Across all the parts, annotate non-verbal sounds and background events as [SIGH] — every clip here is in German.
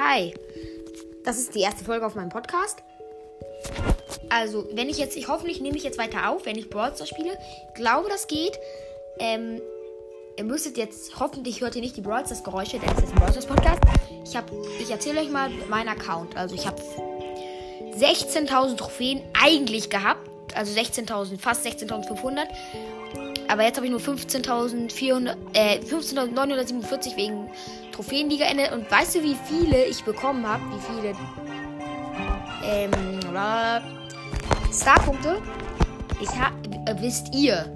hi. Das ist die erste Folge auf meinem Podcast. Also, wenn ich jetzt, ich hoffentlich nehme ich jetzt weiter auf, wenn ich Brawl Stars spiele. Glaube, das geht. Ähm, ihr müsstet jetzt, hoffentlich hört ihr nicht die Brawl Stars Geräusche, denn es ist ein Brawl Stars Podcast. Ich habe, ich erzähle euch mal meinen Account. Also, ich habe 16.000 Trophäen eigentlich gehabt. Also 16.000, fast 16.500. Aber jetzt habe ich nur 15.400, äh, 15.947 wegen Trophäenliga endet. Und weißt du, wie viele ich bekommen habe? Wie viele ähm, Starpunkte? Ich habe, äh, wisst ihr,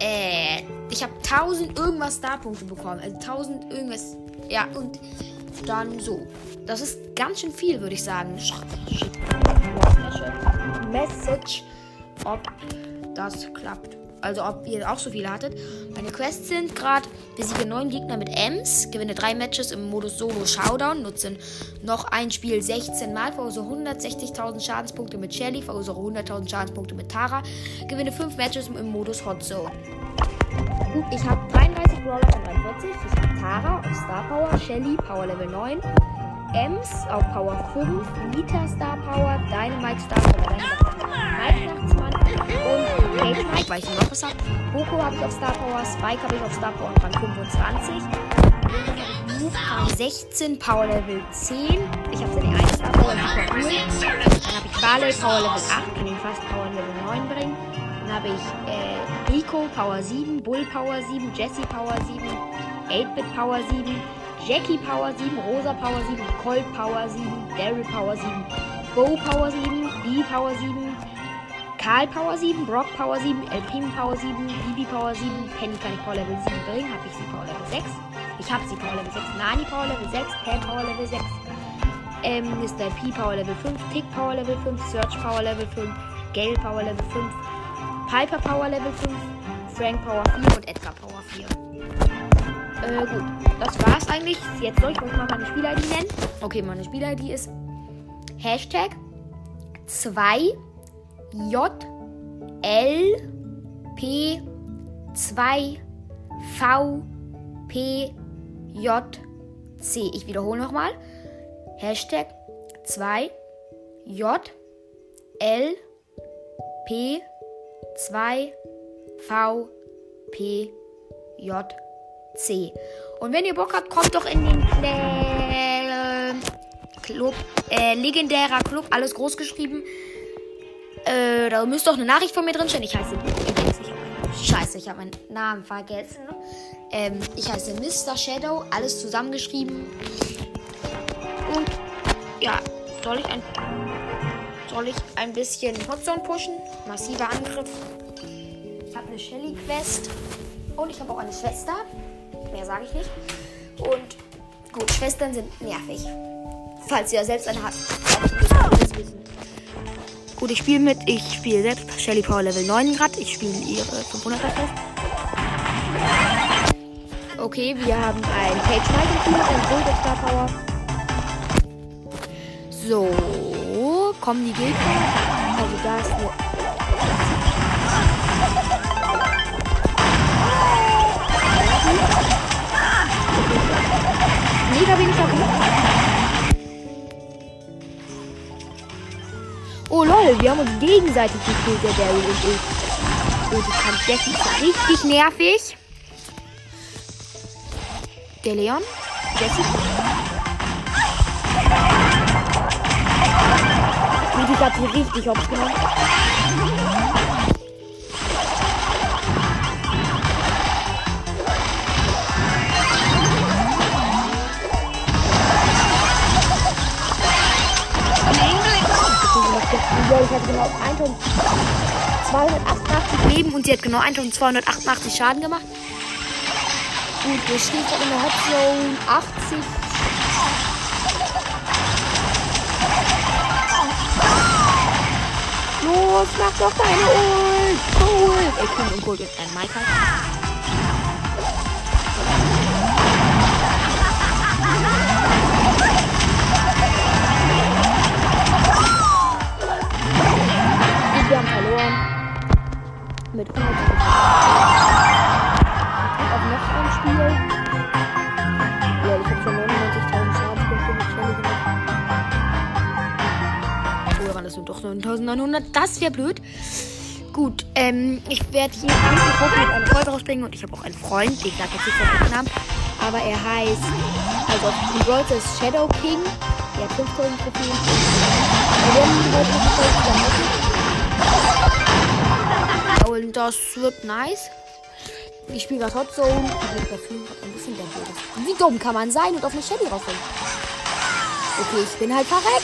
äh, ich habe 1000 irgendwas Starpunkte bekommen. Also 1000 irgendwas. Ja, und dann so. Das ist ganz schön viel, würde ich sagen. Message, ob das klappt. Also ob ihr auch so viele hattet. Meine Quests sind gerade, besiege neun Gegner mit Ems, gewinne drei Matches im Modus Solo Showdown, nutze noch ein Spiel 16 Mal, verursache 160.000 Schadenspunkte mit Shelly, verursache 100.000 Schadenspunkte mit Tara, gewinne fünf Matches im Modus Hot Zone. Gut, ich habe 33 Brawler von 43. Ich habe Tara auf Star Power, Shelly Power Level 9, Ems auf Power 5, Nita Star Power, Dynamite Star Power, Weihnachtsmann und Ich noch was habe. Poco habe ich auf Star Power, Spike habe ich auf Star Power und Rang 25. Move Rang 16, Power Level 10. Ich habe seine 1 Star Power, super cool. Dann habe ich Barley Power Level 8, kann ihn fast Power Level 9 bringen. Dann habe ich äh, Rico Power 7, Bull Power 7, Jesse Power 7, 8-Bit Power 7, Jackie Power 7, Rosa Power 7, Colt Power 7, Daryl Power 7, Bo Power 7, B Power 7, Karl Power 7, Brock Power 7, El Primo Power 7, Bibi Power 7, Penny kann ich Power Level 7 bringen, habe ich sie Power Level 6. Ich habe sie Power Level 6, Nani Power Level 6, Pam Power Level 6, ähm, Mr. P Power Level 5, Tick Power Level 5, Search Power Level 5, Gale Power Level 5, Piper Power Level 5, Frank Power 4 und Edgar Power 4. Äh, gut. Das war's eigentlich. Jetzt soll ich euch mal meine Spiel-ID nennen. Okay, meine Spiel-ID ist Hashtag 2 J L P 2 V P J C. Ich wiederhole nochmal. Hashtag 2 J L P 2 V P J C. Und wenn ihr Bock habt, kommt doch in den Cl Club, äh, legendärer Club, alles groß geschrieben. Äh, da müsste doch eine Nachricht von mir drin stehen. Ich heiße ich Scheiße, ich habe meinen Namen vergessen. Ähm, ich heiße Mr. Shadow, alles zusammengeschrieben. Und ja, soll ich ein soll ich ein bisschen Hotzone pushen? Massiver Angriff. Ich habe eine Shelly Quest und ich habe auch eine Schwester. Mehr sage ich nicht. Und gut, Schwestern sind nervig. Falls ihr selbst eine habt. Gut, ich spiele mit. Ich spiele selbst Shelly Power Level 9 gerade. Ich spiele ihre 500er Quest. Okay, wir haben ein Cage Knight im Team, ein Bulldog Star Power. So, kommen die Gegner. Also da ist nur. Mega wenig Schaden. Lol, wir haben uns gegenseitig gekillt, der Daryl und ich. Und ich Jesse ist richtig nervig. Der Leon. Jesse. Und ich hab hier richtig hops genommen. Ich hatte genau 1288 Leben und sie hat genau 1288 Schaden gemacht. Gut, wir stehen in der Hotzone 80. Los, mach doch deine Ult. Cool. Ich komme und hol jetzt einen Mike mit 100. Auf noch ein Spiel. Ja, ich habe schon 99.000 Schadenspunkte mit Shelly gemacht. Oh, Oder waren das nur doch 9.900? Das wäre blöd. Gut, ähm, ich werde hier einfach mit einem Folge rausbringen und ich habe auch einen Freund, ich sage jetzt nicht seinen Namen, aber er heißt, also auf Brawl ist Shadow King, der hat 5000 Trophäen. Wir werden die Folge zusammen und das wird nice. Ich spiele gerade Hot Zone. Ein bisschen der. Wie dumm kann man sein und auf eine Shelly rausfallen? Okay, ich bin halt verreckt.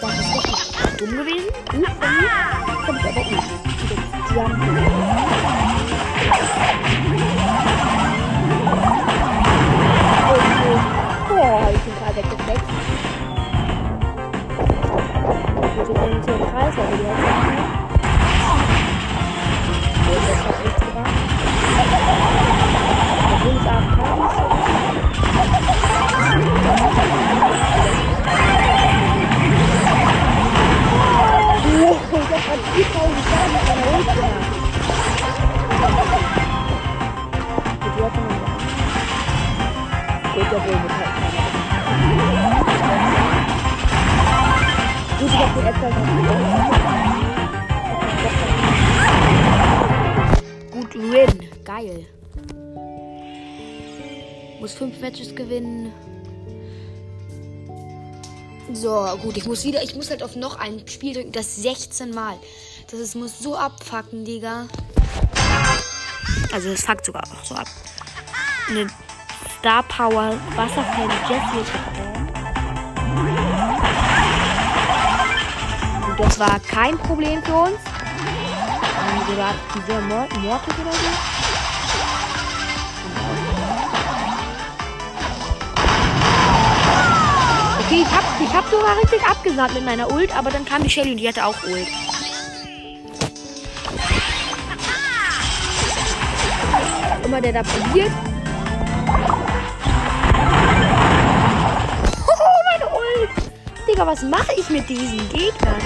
Das ist richtig dumm gewesen. Gut von mir. Ich aber gut. Die haben Oh, ich bin gerade weggefleckt. Ich würde den hier im Kreis, weil wir die haben. Oh, das hat nichts gebracht. Bund ist AFK. Oh, Gut, Win. Geil. Muss fünf Matches gewinnen. So, gut, ich muss wieder, ich muss halt auf noch ein Spiel drücken, das 16 Mal. Das ist, muss so abfacken, Digga. Also, es fuckt sogar auch so ab. Eine Star Power Wasserfall Jessie das war kein Problem für uns. Ähm, wir waren Mord Mortis oder so. Okay, ich hab, ich hab sogar richtig abgesagt mit meiner Ult, aber dann kam die Shelly und die hatte auch Ult. Immer der da probiert. Digga, was mache ich mit diesen Gegnern?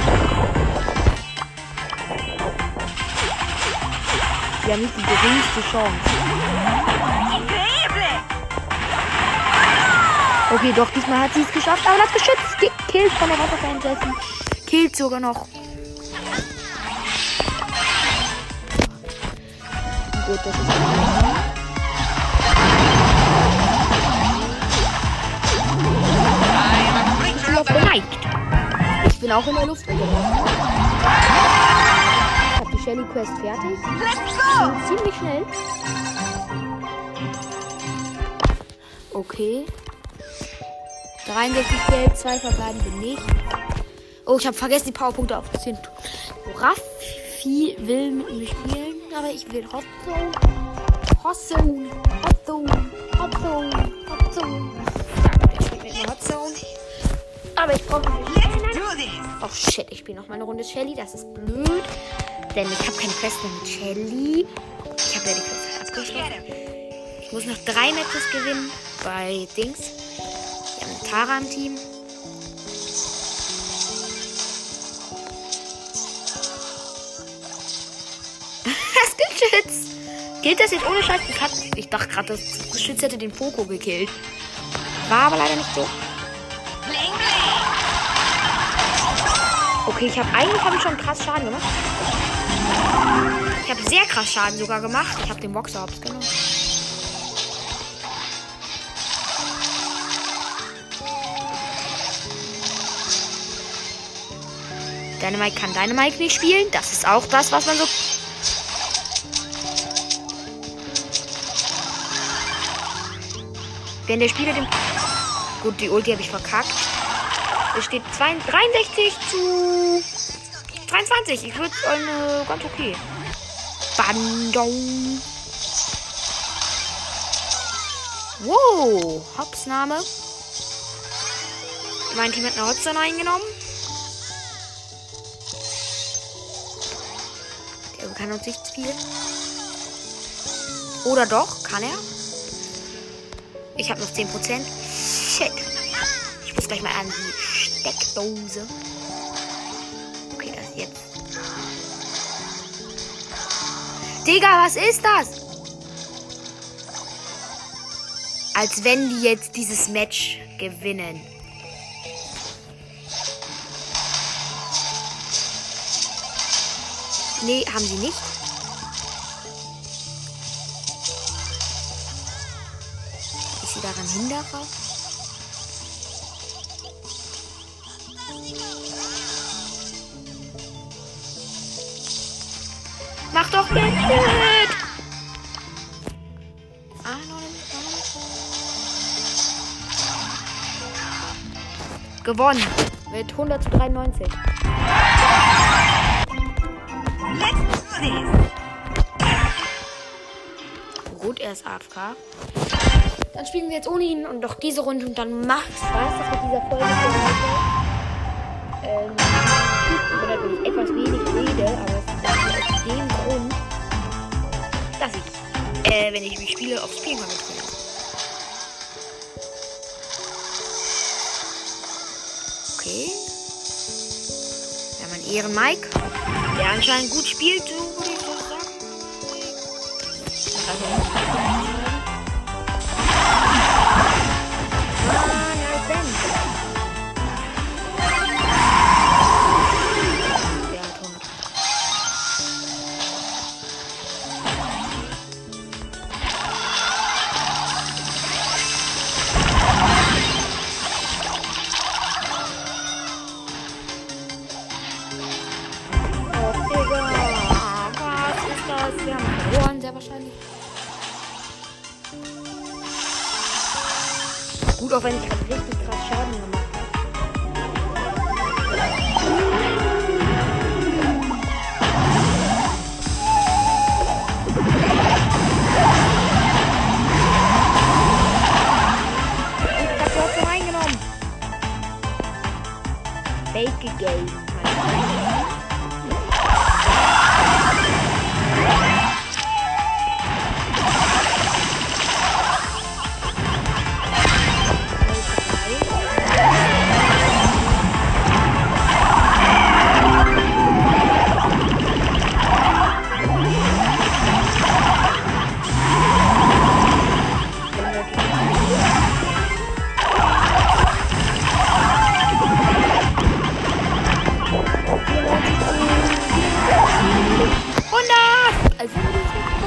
Die haben nicht die geringste Chance. Okay, doch, diesmal hat sie es geschafft. Aber das Geschütz gekillt von der Wasserfan Jessie. Killt sogar noch. Gut, das ist. Ich bin auch in der Luft. Ich hab die Shelly Quest fertig. Ging ziemlich schnell. Okay. 63 Geld, 2 verbleibende nicht. Oh, ich habe vergessen, die Powerpunkte aufzuziehen. Raffi will mit mir spielen, aber ich will Hot Zone. Hot Zone, Hot Zone, Hot Zone, Hot Zone. Ja, ich spiele mit mir Hot Zone. Aber ich brauche Oh shit, ich spiele noch mal eine Runde Shelly. Das ist blöd. Denn ich habe keine Quest mehr mit Shelly. Ich habe ja die Quest abgeschlossen. Ich muss noch drei Matches gewinnen bei Dings. Wir haben Tara im Team. das [LAUGHS] Geschütz. Gilt das jetzt ohne Scheiß? Ich, dachte gerade, das Geschütz hätte den Poco gekillt. War aber leider nicht so. Okay, ich habe eigentlich habe ich schon krass Schaden gemacht. Ich habe sehr krass Schaden sogar gemacht. Ich habe den Boxer hops genommen. Dynamite kann Dynamite nicht spielen. Das ist auch das, was man so. Wenn der Spieler den. Gut, die Ulti habe ich verkackt. Es steht 63 zu 23. Ich würde eine ganz okay. Bandung. Wow, Hopsname. Mein Team hat eine Hotzone eingenommen. Der kann uns nicht viel. Oder doch, kann er? Ich habe noch 10%. Shit jetzt gleich mal an die Steckdose. Okay, das jetzt. Digga, was ist das? Als wenn die jetzt dieses Match gewinnen. Nee, haben sie nicht. Ist sie daran hinderbar? Mach doch mit! Noch noch. Gewonnen. Mit 100 zu 93. Gut, er ist AFK. Dann spielen wir jetzt ohne ihn und doch diese Runde und dann macht's was. Das mit dieser Folge für heute. Ähm, natürlich etwas wenig rede, aber äh, wenn ich mich spiele, auf Spielen konzentriere. Okay. Wir haben einen Ehren-Mike, der anscheinend gut spielt, so würde ich das sagen. Also,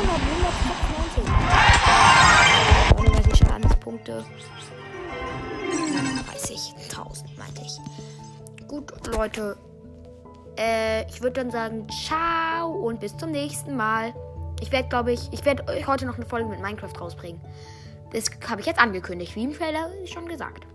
das ist nicht 100, 196. 99 Schadenspunkte. 30.000, meinte ich. Gut, Leute. Äh, ich würde dann sagen, ciao und bis zum nächsten Mal. Ich werde, glaube ich, ich werde heute noch eine Folge mit Minecraft rausbringen. Das habe ich jetzt angekündigt, wie im Trailer schon gesagt.